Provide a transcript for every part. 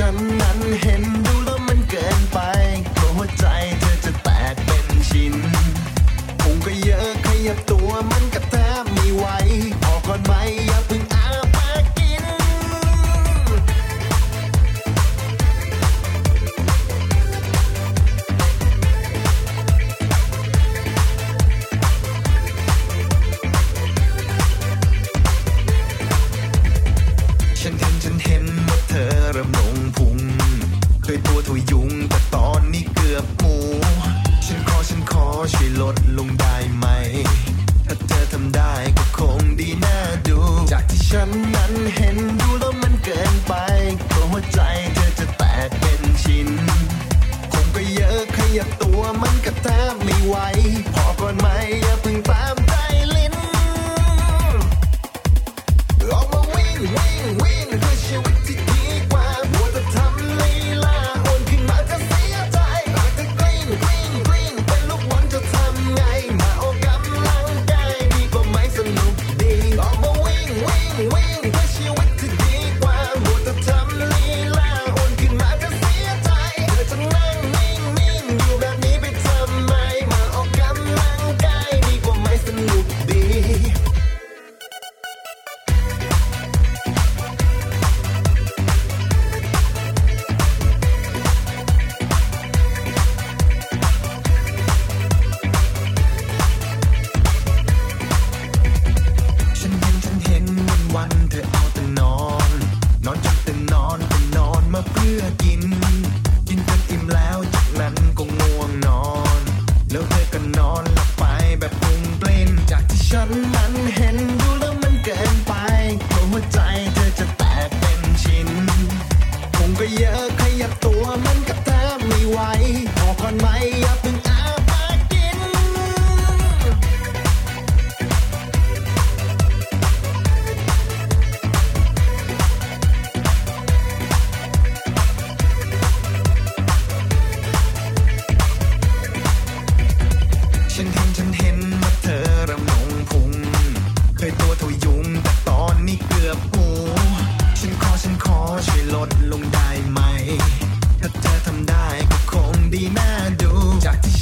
ฉันนั้นเห็น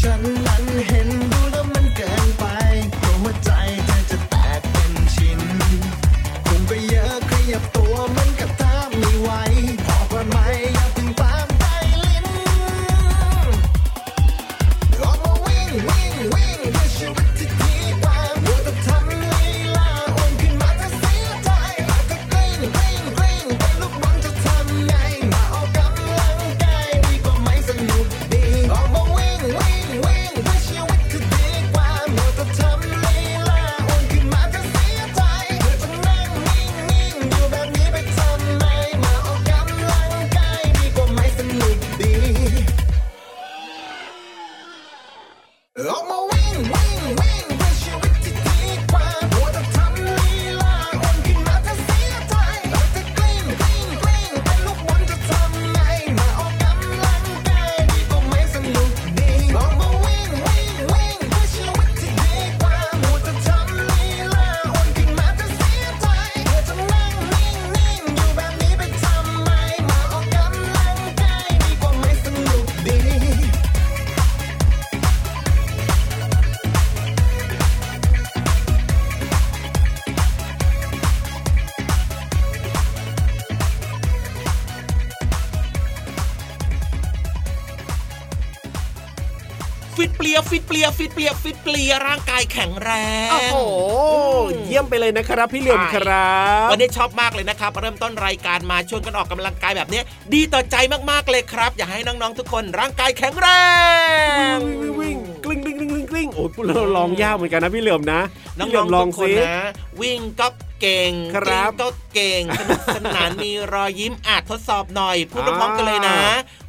sun. ฟิตเปลี่ยฟิตเปลี่ยฟิตเปลี่ยร่างกายแข็งแรงโอ้โหเยี่ยมไปเลยนะครับพี่เหลี่ยมครับวันนี้ชอบมากเลยนะครับ เริ่มต้นรายการมาชวนกันออกกำลังกายแบบนี้ ดีต่อใจมากๆเลยครับ อยากให้น้องๆทุกคนร่างกายแข็งแรงวิ่งวิ่งกลิ้งกลิ้งกลิ้งกลิ้งกลิ้งโอ้ยเราลองยากเหมือนกันนะพี่เหลี่ยมนะน้พี่เหลี่ยองมลๆองทุกคนสินะวิ่งก็เก่งครับกลิ้งก็เก่งสนุกสนานมีรอยยิ้มอาจทดสอบหน่อยพูดพร้อมๆกันเลยนะ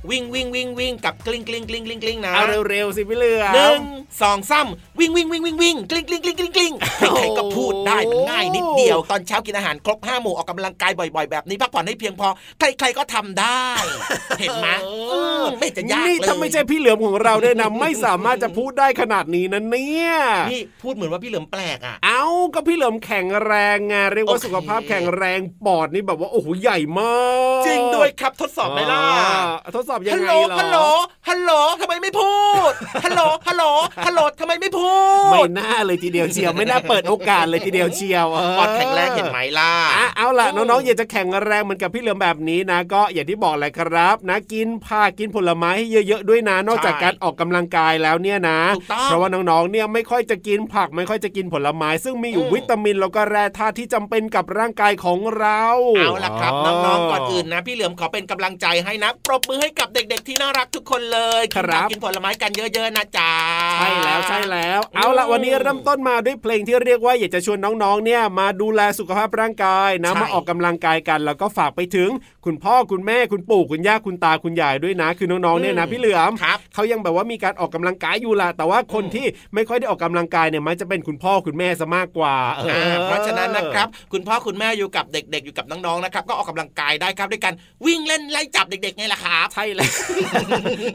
วิ่งวิ่งวิ่งวิ่งกับกลิ้งกลิ้งกลิ้งกลิ้งกลิ้งนะเอาเร็วๆสิพี่เหลี่ยมหนึ่งสองสามวิ่งวิ่งวิ่งวิ่งวิ่งกลิ้งกลิ้งกลิ้งกลิ้งกลิ้งใครๆก็พูดได้มันง่ายนิดเดียว ตอนเช้ากินอาหารครบห้าหมู่ออกกำลังกายบ่อย ๆ แบบนี้พักผ่อนให้เพียงพอ ใครๆก็ทำได้ เห็นไหมอืมไม่จะยากนี่เลยถ้าไม่ใช่พี่เหลี่ยมของเราเนี่ยนะไม่สามารถจะพูดได้ขนาดนี้นะเนี่ยนี่พูดเหมือนว่าพี่เหลี่ยมแปลกอะเอ้าก็พี่เหลี่ยมแข็งแรงไงเรียกว่าโอเคสุขภาพแข็งแรงปอดนี่แบบว่าโอ้โหใหญ่มาก จริงด้วยครับทดสอบไหมล่ะอ่าทดสอบยังฮัลไงโหลเหรอฮัลโหลฮัลโหลทำไมไม่พูดฮัลโหลฮัลโหลฮัลโหลทำไมไม่พูไม่ดน่าเลยทีเดียวเชียวไม่น่าเปิดโอกาสเลยทีเดียวเชียวปอดแข็งแรงเห็นไหมล่ะอะเอาล่ะน้องๆอยากจะแข็งแรงเหมือนกับพี่เหลือมแบบนี้นะ ก็อย่างที่บอกแหละครับ นะกินผักกินผลไม้ให้เยอะๆด้วยนะ นอกจากการออกกำลังกายแล้วเนี่ยนะถูกต้องเพราะว่าน้องๆเนี่ยไม่ค่อยจะกินผักไม่ค่อยจะกินผลไม้ ซึ่งมีอยู่อืมวิตามินแล้วก็แร่ธาตุที่จำเป็นกับร่างกายของเราเอาล่ะครับน้องๆก่อนอื่นนะ พี่เหลือมขอเป็นกำลังใจให้นะปรบมือให้กับเด็ก ๆ ที่น่ารักทุกคนเลยกินผักกินผลไม้กันเยอะ ๆ นะจ๊ะใช่แล้วใช่แล้ว เอาละอืมวันนี้เริ่มต้นมาด้วยเพลงที่เรียกว่าอยากจะชวนน้องๆ เนี่ยมาดูแลสุขภาพร่างกายนะใช่มาออกกำลังกายกัน แล้วก็ฝากไปถึงคุณพ่อคุณแม่คุณปู่คุณย่าคุณตาคุณยายด้วยนะ คือน้องๆเนี่ยนะพี่เหลือมครับเขายังแบบว่ามีการออกกำลังกายอยู่ละแต่ว่าคนที่ไม่ค่อยได้ออกกำลังกายเนี่ยมันจะเป็นคุณพ่อคุณแม่ซะมากกว่าอออ่าเพราะฉะนั้นนะครับ คุณพ่อคุณแม่อยู่กับเด็ก ๆ อยู่กับน้องๆนะครับก็ออกกำลังกายได้ครับด้วยกันวิ่งเล่นไล่จับเด็กๆไงล่ะครับใช่แล้ว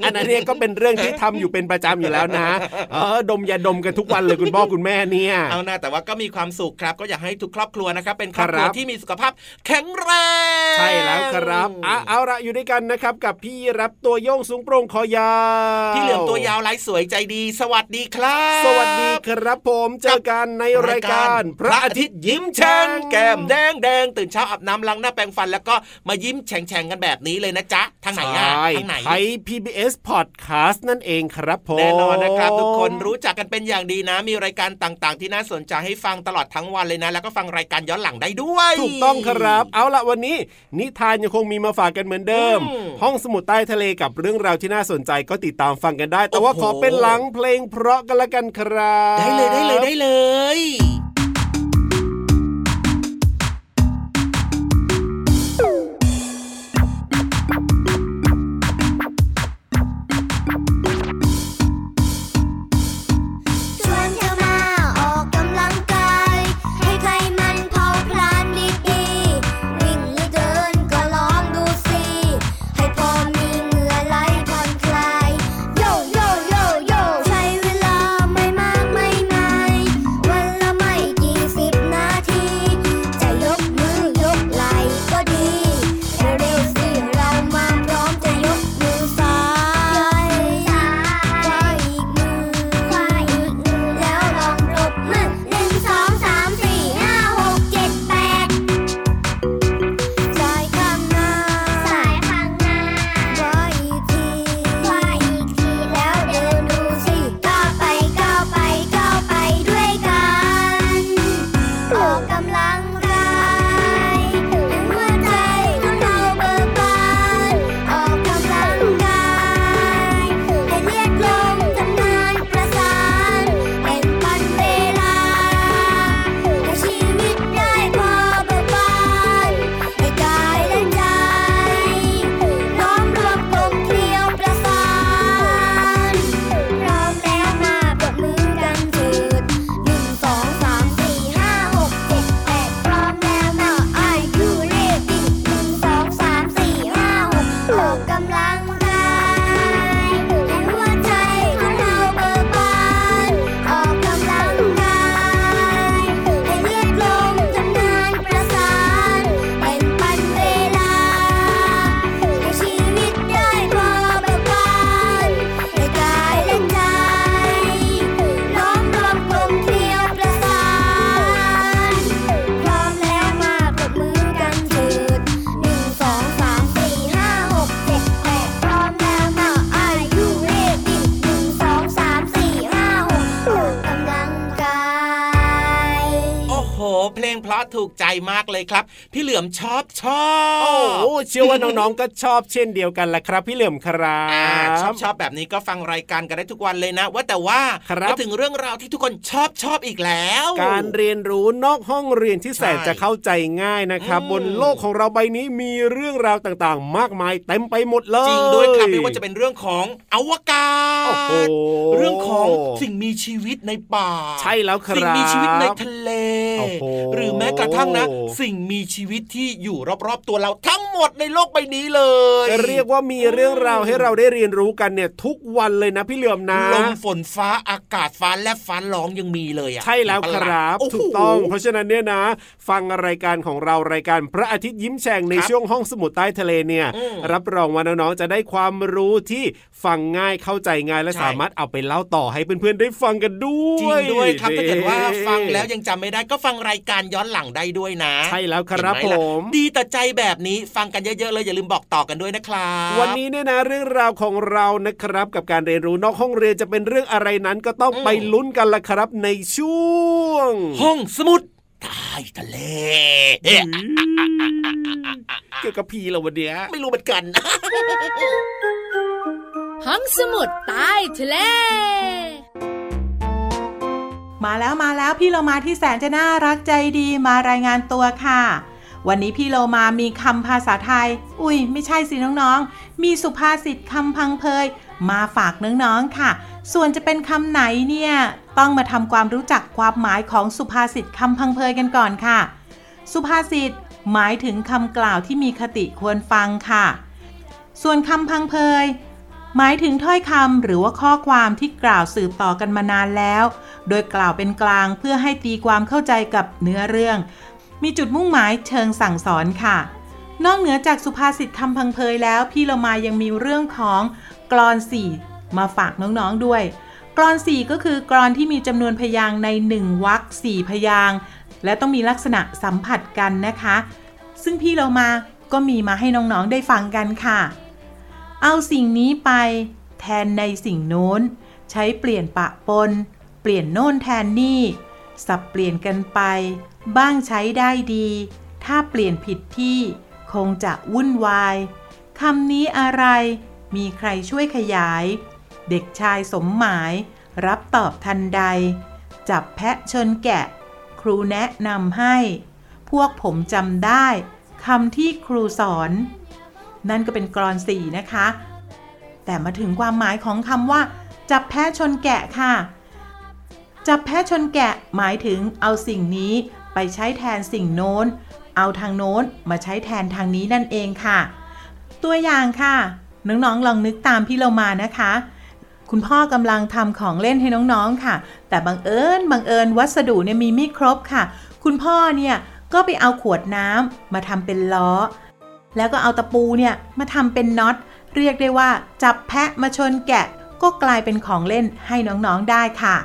อันนั้นเนี่ยก็เป็นเรื่องที่ทำอยู่เป็นประจำอยู่แล้วนะเออดมยาดมกันทุกวันเลยคุณพ่อคุณแม่เนี่ยเอานะแต่ว่าก็มีความสุขครับ ก็อยากให้ทุกครอบครัวนะครับ เป็นครอบครัวครับที่มีสุขภาพแข็งแรงใช่แล้วครับอะเอาละอยู่ด้วยกันนะครับกับพี่รับตัวโยงสูงโปร่งคอยาวพี่เหลือมตัวยาวลายสวยใจดี สวัสดีครับ สวัสดีครับผมเจอกันในรายการ พระอาทิตย์ยิ้มแฉ่งแก้มแดงแดงตื่นเช้าอาบน้ำล้างหน้าแปรงฟัน แล้วก็มายิ้มแฉ่งๆกันแบบนี้เลยนะจ๊ะทางไหนอะใช่ทางไหนไทย PBS Podcast นั่นเองครับผมแน่นอนนะครับ ทุกคนรู้จักกันเป็นอย่างดีนะ มีรายการต่างๆ ที่น่าสนใจให้ฟังตลอดทั้งวันเลยนะ แล้วก็ฟังรายการย้อนหลังได้ด้วย ถูกต้องครับ เอาละวันนี้ นิทานยังคงมีมาฝากกันเหมือนเดิมอืมห้องสมุดใต้ทะเลกับเรื่องราวที่น่าสนใจก็ติดตามฟังกันได้ แต่ว่าโอ้โหขอเป็นหลังเพลงเพราะกันละกันครับ ได้เลยได้เลยได้เลย มากเลยครับ พี่เหลือมชอบชอบโอ้โหเชื่อว่าน้องๆก็ชอบเช่นเดียวกันแหละครับ พี่เหลื่อมครัอ่าบชอบชอบแบบนี้ก็ฟังรายการกันได้ทุกวันเลยนะ ว่าแต่ว่าครับมาถึงเรื่องราวที่ทุกคนชอบชอบอีกแล้ว การเรียนรู้นอกห้องเรียนที่แสนใช่จะเข้าใจง่ายนะครับอืมบนโลกของเราใบนี้มีเรื่องราวต่างๆ มากมายเต็มไปหมดเลยจริงด้วยครับไม่ว่าจะเป็นเรื่องของอวกาศโอ้โหเรื่องของสิ่งมีชีวิตในป่า ใช่แล้วครับสิ่งมีชีวิตในทะเลโอ้โหหรือแม้กระทั่งนะ สิ่งมีชีวิตที่อยู่รอบๆตัวเราทั้งหมดในโลกใบนี้เลย เรียกว่ามีเรื่องราวให้เราได้เรียนรู้กันเนี่ยทุกวันเลยนะพี่เหลื่อมนะลมฝนฟ้าอากาศฟ้าและฟ้าร้องยังมีเลยอะใช่แล้วครับโอ้โหถูกต้อง เพราะฉะนั้นเนี่ยนะ ฟังรายการของเรารายการพระอาทิตย์ยิ้มแฉ่งในครับช่วงห้องสมุดใต้ทะเลเนี่ยอืมรับรองว่าน้องๆจะได้ความรู้ที่ ฟังง่ายเข้าใจง่ายและใช่สามารถเอาไปเล่าต่อให้เพื่อนๆได้ฟังกันด้วยจริงด้วยครับถ้าเกิดว่านี่ฟังแล้วยังจำไม่ได้ก็ฟังรายการย้อนหลังได้ด้วยนะ ใช่แล้วครับเห็นไหผล่ะมดีต่อใจแบบนี้ฟังกันเยอะๆเลยอย่าลืมบอกต่อกันด้วยนะครับ วันนี้เนี่ยนะเรื่องราวของเรานะครับ กับการเรียนรู้นอกห้องเรียนจะเป็นเรื่องอะไรนั้นก็ต้องอืมไปลุ้นกันละครับในช่วง ห้องสมุดใต้ทะเลเกี่ยวกับพีเหราวันเนี้ยไม่รู้เหมือนกัน ห้องสมุดใต้ทะเล มาแล้วมาแล้วพี่เรามาที่แสนจะน่ารักใจดีมารายงานตัวค่ะ วันนี้พี่โลมามีคำภาษาไทย อุ้ยไม่ใช่สิน้องๆ มีสุภาษิตคำพังเพย มาฝากน้องๆค่ะ ส่วนจะเป็นคำไหนเนี่ย ต้องมาทำความรู้จักความหมายของสุภาษิตคำพังเพยกันก่อนค่ะ สุภาษิตหมายถึงคำกล่าวที่มีคติควรฟังค่ะ ส่วนคำพังเพย หมายถึงถ้อยคำหรือว่าข้อความที่กล่าวสืบต่อกันมานานแล้ว โดยกล่าวเป็นกลางเพื่อให้ตีความเข้าใจกับเนื้อเรื่อง มีจุดมุ่งหมายเชิงสั่งสอนค่ะ นอกเหนือจากสุภาษิตคำพังเพยแล้ว พี่เรามายังมีเรื่องของกรอนสี่มาฝากน้องๆด้วย กรอนสี่ก็คือกรอนที่มีจำนวนพยางในหนึ่งวรรคสี่พยางและต้องมีลักษณะสัมผัสกันนะคะ ซึ่งพี่เรามาก็มีมาให้น้องๆได้ฟังกันค่ะ เอาสิ่งนี้ไป แทนในสิ่งโน้น ใช้เปลี่ยนปะปน เปลี่ยนโน่นแทนนี่ สับเปลี่ยนกันไป บ้างใช้ได้ดี ถ้าเปลี่ยนผิดที่ คงจะวุ่นวายคำนี้อะไร มีใครช่วยขยาย เด็กชายสมหมาย รับตอบทันใด จับแพะชนแกะ ครูแนะนำให้ พวกผมจำได้คำที่ครูสอน นั่นก็เป็นกรอนสี่นะคะ แต่มาถึงความหมายของคำว่า จับแพะชนแกะค่ะ จับแพะชนแกะหมายถึงเอาสิ่งนี้ไปใช้แทนสิ่งโน้น เอาทางโน้นมาใช้แทนทางนี้นั่นเองค่ะ ตัวอย่างค่ะ น้องๆลองนึกตามพี่เรามานะคะ คุณพ่อกำลังทำของเล่นให้น้องๆค่ะ แต่บังเอิญบังเอิญวัสดุเนี่ยมีไม่ครบค่ะ คุณพ่อเนี่ยก็ไปเอาขวดน้ำมาทำเป็นล้อ แล้วก็เอาตะปูเนี่ยมาทำเป็นน็อต เรียกได้ว่า จับแพะมาชนแกะ ก็กลายเป็นของเล่นให้น้องๆได้ค่ะ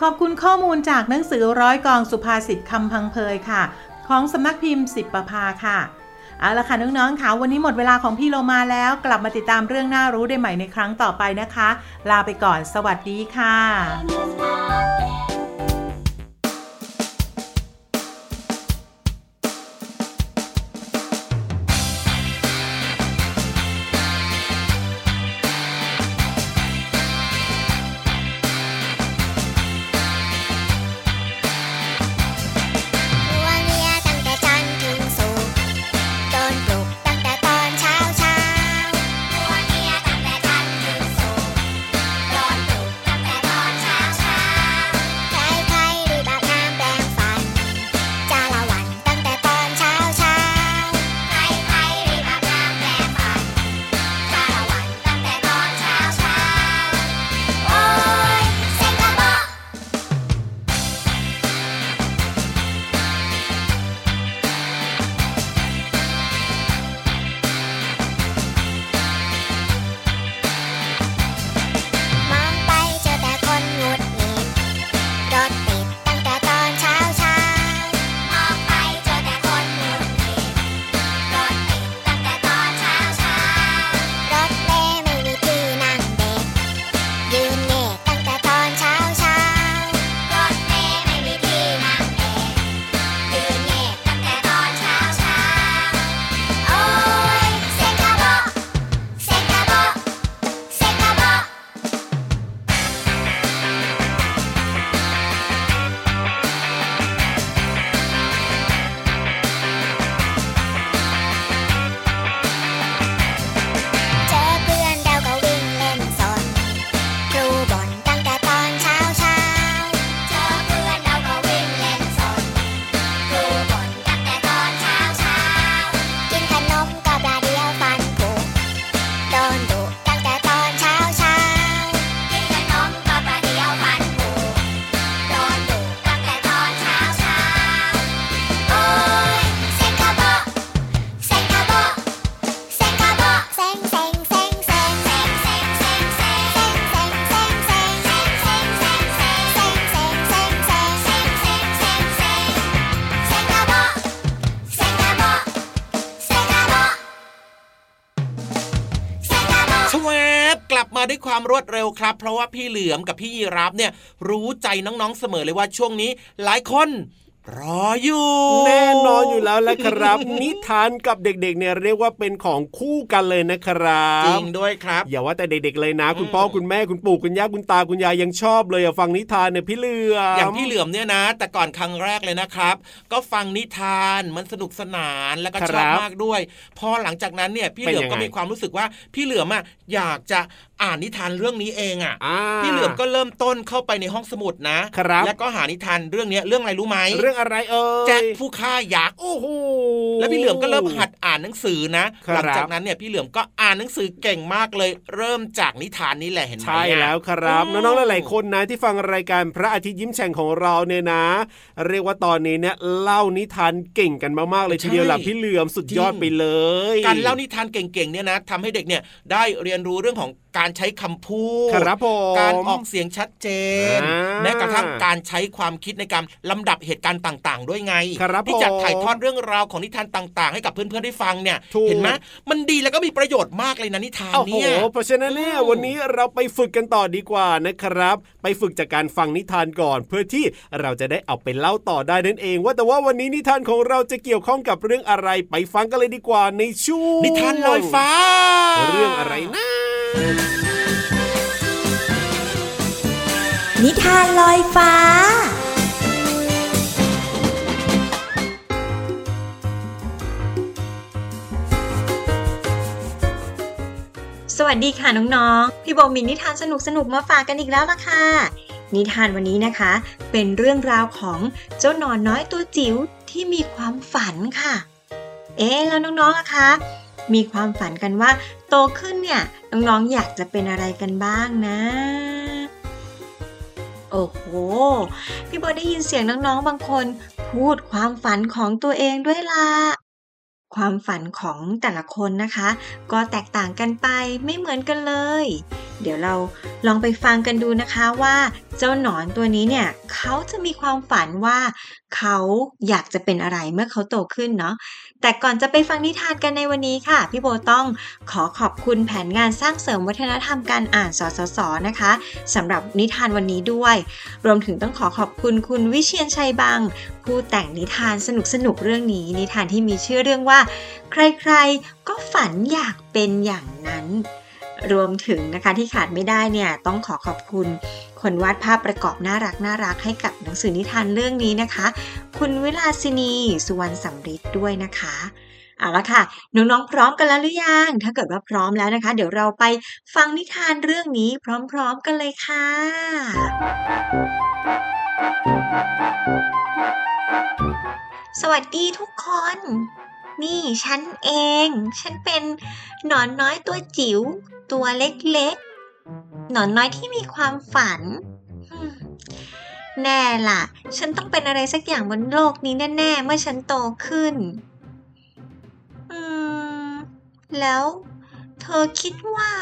ขอบคุณข้อมูลจากหนังสือร้อยกองสุภาษิตคำพังเพยค่ะ ของสำนักพิมพ์สิบประภาค่ะเอาละค่ะน้องๆค่ะวันนี้หมดเวลาของพี่โลมาแล้วกลับมาติดตามเรื่องน่ารู้ได้ใหม่ในครั้งต่อไปนะคะ ลาไปก่อนสวัสดีค่ะ เร็วครับเพราะว่าพี่เหลือมกับพี่ยีรับเนี่ยรู้ใจน้องๆเสมอเลยว่าช่วงนี้ หลายคนรออยู่ แน่นอนอยู่แล้วแหละครับ นิทานกับเด็กๆเนี่ยเรียกว่าเป็นของคู่กันเลยนะครับจริงด้วยครับ อย่าว่าแต่เด็กๆเลยนะ คุณอืมพ่อคุณแม่คุณปู่คุณย่าคุณตาคุณยายยังชอบเลยอะฟังนิทานเนี่ยพี่เหลือมอย่างพี่เหลือมเนี่ยนะ แต่ก่อนครั้งแรกเลยนะครับ ก็ฟังนิทานมันสนุกสนานแล้วก็ชอบมากด้วย พอหลังจากนั้นเนี่ยพี่เหลือมก็มีความรู้สึกว่าพี่เหลือมอะอยากจะ อ่านนิทานเรื่องนี้เองอะอ่าพี่เหลือมก็เริ่มต้นเข้าไปในห้องสมุดนะครับแล้วก็หานิทานเรื่องเนี้ยเรื่องอะไรรู้ไหมเรื่องอะไรเอ่ยแจ็คผู้ฆ่ายักษ์โอ้โหแล้วพี่เหลือมก็เริ่มหัดอ่านหนังสือนะครับหลัจากนั้นเนี่ยพี่เหลือมก็อ่านหนังสือเก่งมากเลย เริ่มจากนิทานนี้แหละเห็นไหมใช่แล้วครับอืมน้องๆหลายๆคนนะที่ฟังรายการพระอาทิตย์ยิ้มแฉ่งของเราเนี่ยนะ เรียกว่าตอนนี้เนี่ยเล่านิทานเก่งกันมากๆเลยทีเดียวล่ะพี่เหลือมสุดยอดไปเลย การเล่านิทานเก่งๆเนี่ยนะทำให้เด็กเนี่ยได้เรียนรู้เรื่องของ การใช้คำพูดครับผมการออกเสียงชัดเจนอ่าแม้กระทั่งการใช้ความคิดในการลำดับเหตุการณ์ต่าง ๆ ด้วยไงครับที่จะผมถ่ายทอดเรื่องราวของนิทานต่าง ๆ ให้กับเพื่อนๆได้ฟังเนี่ยถูกเห็นไหมมันดีแล้วก็มีประโยชน์มากเลยนะนิทานโอ้โหเนี่ยเพราะฉะนั้นเนี่ยอืมวันนี้เราไปฝึกกันต่อดีกว่านะครับ ไปฝึกจากการฟังนิทานก่อน เพื่อที่เราจะได้เอาไปเล่าต่อได้นั่นเอง ว่าแต่ว่าวันนี้นิทานของเราจะเกี่ยวข้องกับเรื่องอะไรไปฟังกันเลยดีกว่าในช่วงนิทานลอยฟ้า เรื่องอะไรนะ นิทานลอยฟ้า สวัสดีค่ะน้องๆ พี่โบมีนิทานสนุกๆมาฝากกันอีกแล้วล่ะค่ะ นิทานวันนี้นะคะ เป็นเรื่องราวของเจ้าหนอนน้อยตัวจิ๋วที่มีความฝันค่ะ เอ๊แล้วน้องๆล่ะคะ มีความฝันกันว่า โตขึ้นเนี่ยน้องๆอยากจะเป็นอะไรกันบ้างนะ โอ้โห พี่โบได้ยินเสียงน้องๆบางคน พูดความฝันของตัวเองด้วยล่ะความฝันของแต่ละคนนะคะ ก็แตกต่างกันไปไม่เหมือนกันเลย เดี๋ยวเราลองไปฟังกันดูนะคะว่าเจ้าหนอนตัวนี้เนี่ยเขาจะมีความฝันว่าเขาอยากจะเป็นอะไรเมื่อเขาโตขึ้นเนาะ แต่ก่อนจะไปฟังนิทานกันในวันนี้ค่ะ พี่โบต้องขอขอบคุณแผนงานสร้างเสริมวัฒนธรรมการอ่านสสสนะคะสำหรับนิทานวันนี้ด้วย รวมถึงต้องขอขอบคุณคุณวิเชียนชัยบางผู้แต่งนิทานสนุกๆเรื่องนี้ นิทานที่มีชื่อเรื่องว่า ใครๆ ก็ฝันอยากเป็นอย่างนั้น รวมถึงนะคะที่ขาดไม่ได้เนี่ยต้องขอขอบคุณคนวาดภาพประกอบน่ารักน่ารักให้กับหนังสือนิทานเรื่องนี้นะคะ คุณวิลาสินี สุวรรณสำริดด้วยนะคะเอาละค่ะ น้องๆพร้อมกันแล้วหรือยัง ถ้าเกิดว่าพร้อมแล้วนะคะ เดี๋ยวเราไปฟังนิทานเรื่องนี้พร้อมๆกันเลยค่ะ สวัสดีทุกคน นี่ฉันเอง ฉันเป็นหนอนน้อยตัวจิ๋วตัวเล็กๆ หนอนน้อยที่มีความฝัน แน่ล่ะ ฉันต้องเป็นอะไรสักอย่างบนโลกนี้แน่ๆ เมื่อฉันโตขึ้น อืม แล้ว เธอคิดว่า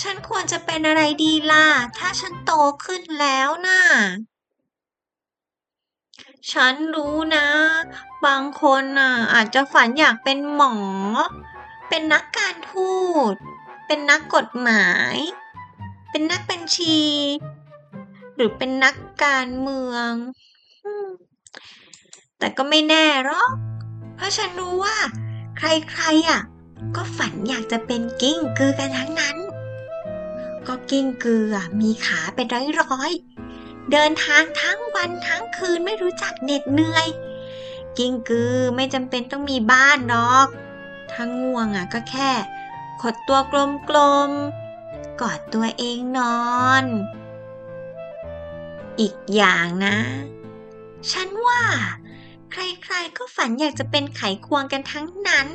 ฉันควรจะเป็นอะไรดีล่ะ ถ้าฉันโตขึ้นแล้วน่ะ ฉันรู้นะ บางคนน่ะ อาจจะฝันอยากเป็นหมอ เป็นนักการทูต เป็นนักกฎหมาย เป็นนักบัญชี หรือเป็นนักการเมือง แต่ก็ไม่แน่หรอก เพราะฉันรู้ว่า ใครๆอะ ก็ฝันอยากจะเป็นกิ้งกือกันทั้งนั้น ก็กิ้งกือมีขาเป็นร้อยๆ เดินทางทั้งวันทั้งคืนไม่รู้จักเหน็ดเหนื่อย กิ้งกือไม่จำเป็นต้องมีบ้านหรอกถ้าง่วงอะก็แค่ขดตัวกลมๆกอดตัวเองนอน อีกอย่างนะ ฉันว่า ใครๆก็ฝันอยากจะเป็นไขควงกันทั้งนั้น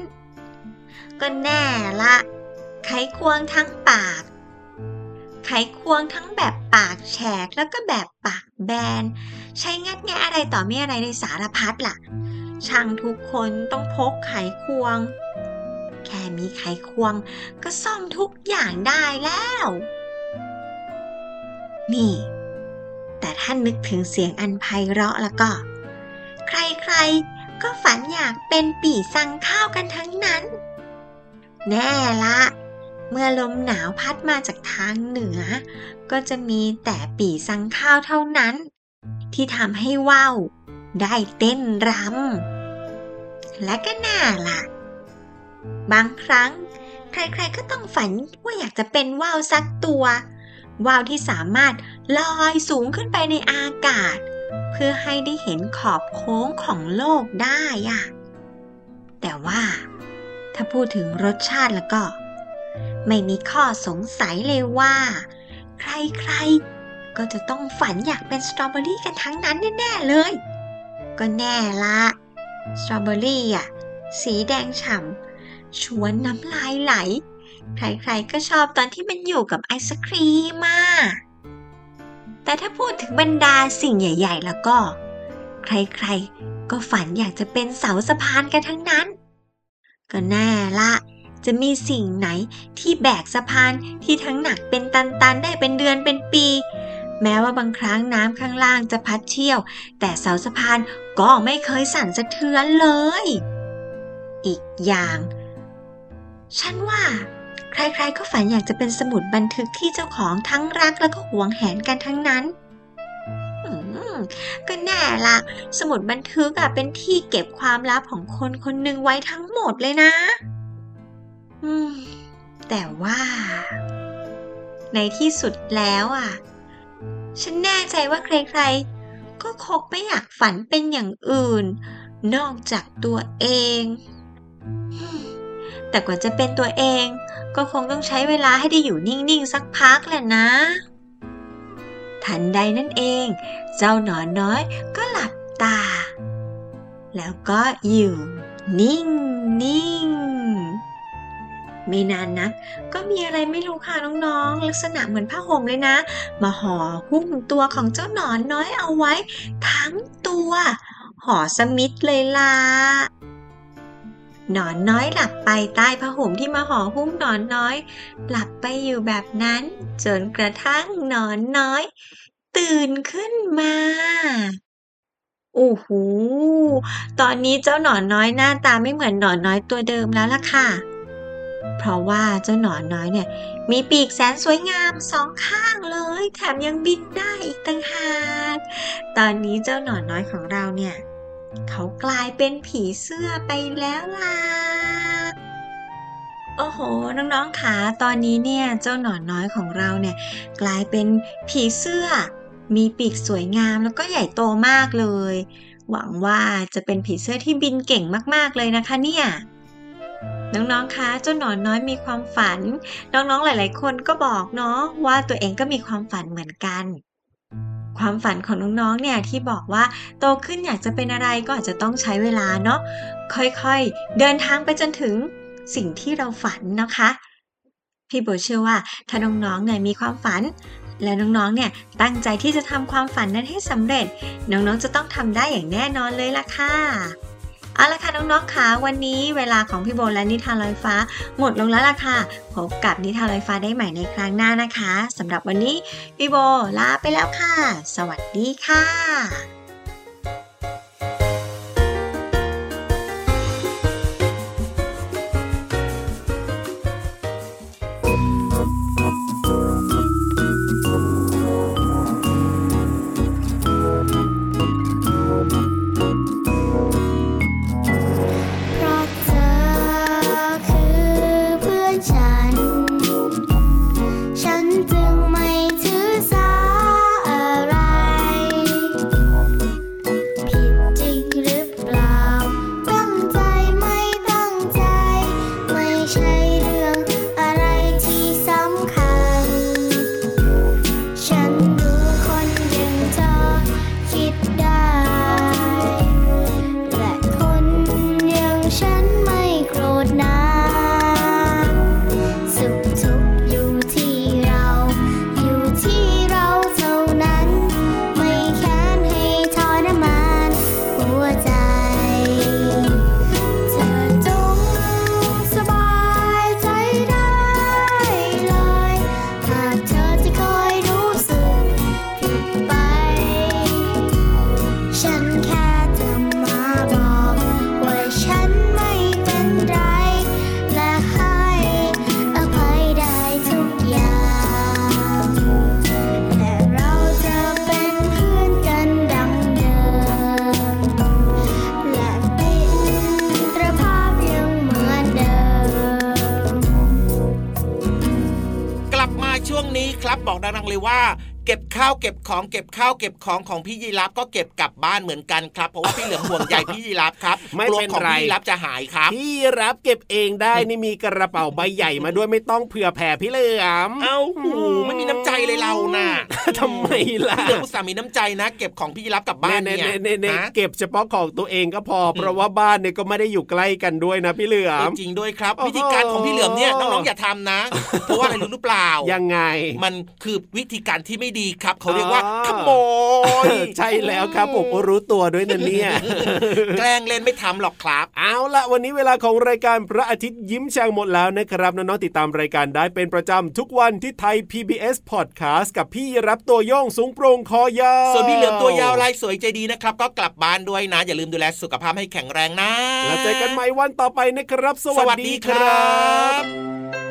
ก็แน่ละ ไขควงทั้งปาก ไขควงทั้งแบบปากแฉกแล้วก็แบบปากแบน ใช้งัดแงะอะไรต่อไม่อะไรในสารพัดล่ะ ช่างทุกคนต้องพกไขควง แค่มีไขควงก็ซ่อมทุกอย่างได้แล้ว นี่ แต่ถ้านนึกถึงเสียงอันไพเราะแล้วก็ ใครๆ ก็ฝันอยากเป็นปี่สังข้าวกันทั้งนั้น แน่ละ เมื่อลมหนาวพัดมาจากทางเหนือ ก็จะมีแต่ปีสังข้าวเท่านั้น ที่ทำให้ว่าวได้เต้นรำ และก็น่าล่ะ บางครั้ง ใครๆก็ต้องฝันว่าอยากจะเป็นว่าวสักตัวว่าวที่สามารถ ลอยสูงขึ้นไปในอากาศ เพื่อให้ได้เห็นขอบโค้งของโลกได้อะแต่ว่าถ้าพูดถึงรสชาติแล้วก็ ไม่มีข้อสงสัยเลยว่า ใครๆ ก็จะต้องฝันอยากเป็นสตรอเบอรี่กันทั้งนั้นแน่ๆเลย ก็แน่ละสตรอเบอรี่อะสีแดงฉ่ำชวนน้ำลายไหล ใครๆก็ชอบตอนที่มันอยู่กับไอศครีมมา แต่ถ้าพูดถึงบรรดาสิ่งใหญ่ ๆ แล้วก็ ใครๆ ก็ฝันอยากจะเป็นเสาสะพานกันทั้งนั้น ก็แน่ละ จะมีสิ่งไหนที่แบกสะพานที่ทั้งหนักเป็นตันๆ ได้เป็นเดือนเป็นปี แม้ว่าบางครั้งน้ำข้างล่างจะพัดเชี่ยว แต่เสาสะพานก็ไม่เคยสั่นสะเทือนเลย อีกอย่าง ฉันว่า ใครๆก็ฝันอยากจะเป็นสมุดบันทึกที่เจ้าของทั้งรักแล้วก็หวงแหนกันทั้งนั้นก็แน่ละ สมุดบันทึกอะเป็นที่เก็บความลับของคนคนหนึ่งไว้ทั้งหมดเลยนะ อืม แต่ว่า ในที่สุดแล้วอะฉันแน่ใจว่าใครๆ ก็คงไม่อยากฝันเป็นอย่างอื่น นอกจากตัวเอง แต่กว่าจะเป็นตัวเอง ก็คงต้องใช้เวลาให้ได้อยู่นิ่ง ๆ สักพักแหละนะ ทันใดนั่นเอง เจ้าหนอนน้อยก็หลับตา แล้วก็อยู่ นิ่งนิ่งไม่นานนัก ก็มีอะไรไม่รู้ค่ะน้องๆ ลักษณะเหมือนผ้าห่มเลยนะ มาห่อหุ้มตัวของเจ้าหนอนน้อยเอาไว้ ทั้งตัว ห่อสมิธเลยล่ะ นอนน้อยหลับไปใต้ผ้าห่มที่มาห่อหุ้มหนอนน้อย หลับไปอยู่แบบนั้น จนกระทั่งหนอนน้อย ตื่นขึ้นมาโอ้โห ตอนนี้เจ้าหนอนน้อยหน้าตาไม่เหมือนหนอนน้อยตัวเดิมแล้วล่ะค่ะ เพราะว่าเจ้าหนอนน้อยเนี่ย มีปีกแสนสวยงามสองข้างเลย แถมยังบินได้อีกต่างหาก ตอนนี้เจ้าหนอนน้อยของเราเนี่ย เขากลายเป็นผีเสื้อไปแล้วล่ะ โอ้โห น้องๆค่ะตอนนี้เนี่ย เจ้าหนอนน้อยของเราเนี่ย กลายเป็นผีเสื้อ มีปีกสวยงามแล้วก็ใหญ่โตมากเลย หวังว่าจะเป็นผีเสื้อที่บินเก่งมากๆเลยนะคะเนี่ยน้องๆ คะ เจ้าหนอนน้อยมีความฝัน น้องๆ หลาย ๆ คนก็บอกเนาะว่าตัวเองก็มีความฝันเหมือนกัน ความฝันของน้องๆ เนี่ยที่บอกว่าโตขึ้นอยากจะเป็นอะไรก็อาจจะต้องใช้เวลาเนาะค่อยๆ เดินทางไปจนถึงสิ่งที่เราฝันนะคะ พี่โบเชื่อว่าถ้าน้องๆ เนี่ยมีความฝัน และน้องๆ เนี่ยตั้งใจที่จะทำความฝันนั้นให้สำเร็จ น้องๆ จะต้องทำได้อย่างแน่นอนเลยล่ะค่ะ เอาละค่ะน้องๆค่ะวันนี้เวลาของพี่โบและนิทานลอยฟ้า หมดลงแล้วล่ะค่ะพบกับนิทานลอยฟ้าได้ใหม่ในครั้งหน้านะคะสำหรับวันนี้พี่โบลาไปแล้วค่ะ สวัสดีค่ะ เก็บของเก็บข้าวเก็บของของพี่ยีรับก็เก็บกลับบ้านเหมือนกันครับเพราะว่าพี่เหลือมห่วงใยพี่ยีรับครับไม่กลัวเป็นของไรพี่ยีรับจะหายครับ พี่รับเก็บเองได้นี่มีกระเป๋าใบใหญ่มาด้วยไม่ต้องเผื่อแผ่พี่เหลือมเอ้าหูไม่มีน้ำใจเลยเราน่ะทำไมล่ะพี่เหลือมอุตส่าห์มีน้ำใจนะ เก็บของพี่ยีรับกลับบ้านเนี่ยเน่ๆๆๆนะเก็บเฉพาะของตัวเองก็พอ เพราะว่าบ้านเนี่ยก็ไม่ได้อยู่ใกล้กันด้วยนะพี่เหลือเออมจริงด้วยครับโอ้โหวิธีการของพี่เหลือมเนี่ยน้องๆอย่าทำนะ เพราะว่าอะไรรู้หรือเปล่ายังไง มันคือวิธีการที่ไม่ดีครับเขาเรียกว่าอ๋อขโมยใช่แล้วครับผมรู้ตัวด้วยนะเนี่ยแกล้งเล่นไม่ทำหรอกครับ เอาละวันนี้เวลาของรายการพระอาทิตย์ยิ้มแฉ่งหมดแล้วนะครับน้องๆติดตามรายการได้เป็นประจำทุกวันที่ไทย PBS Podcast กับพี่รับตัวโย่องสูงโปร่งคอยาวส่วนพี่เหลือมตัวยาวลายสวยใจดีนะครับ ก็กลับบ้านด้วยนะ อย่าลืมดูแลสุขภาพให้แข็งแรงนะแล้วเจอกันใหม่วันต่อไปนะครับสสวัวัสสดีดีคครัรับบ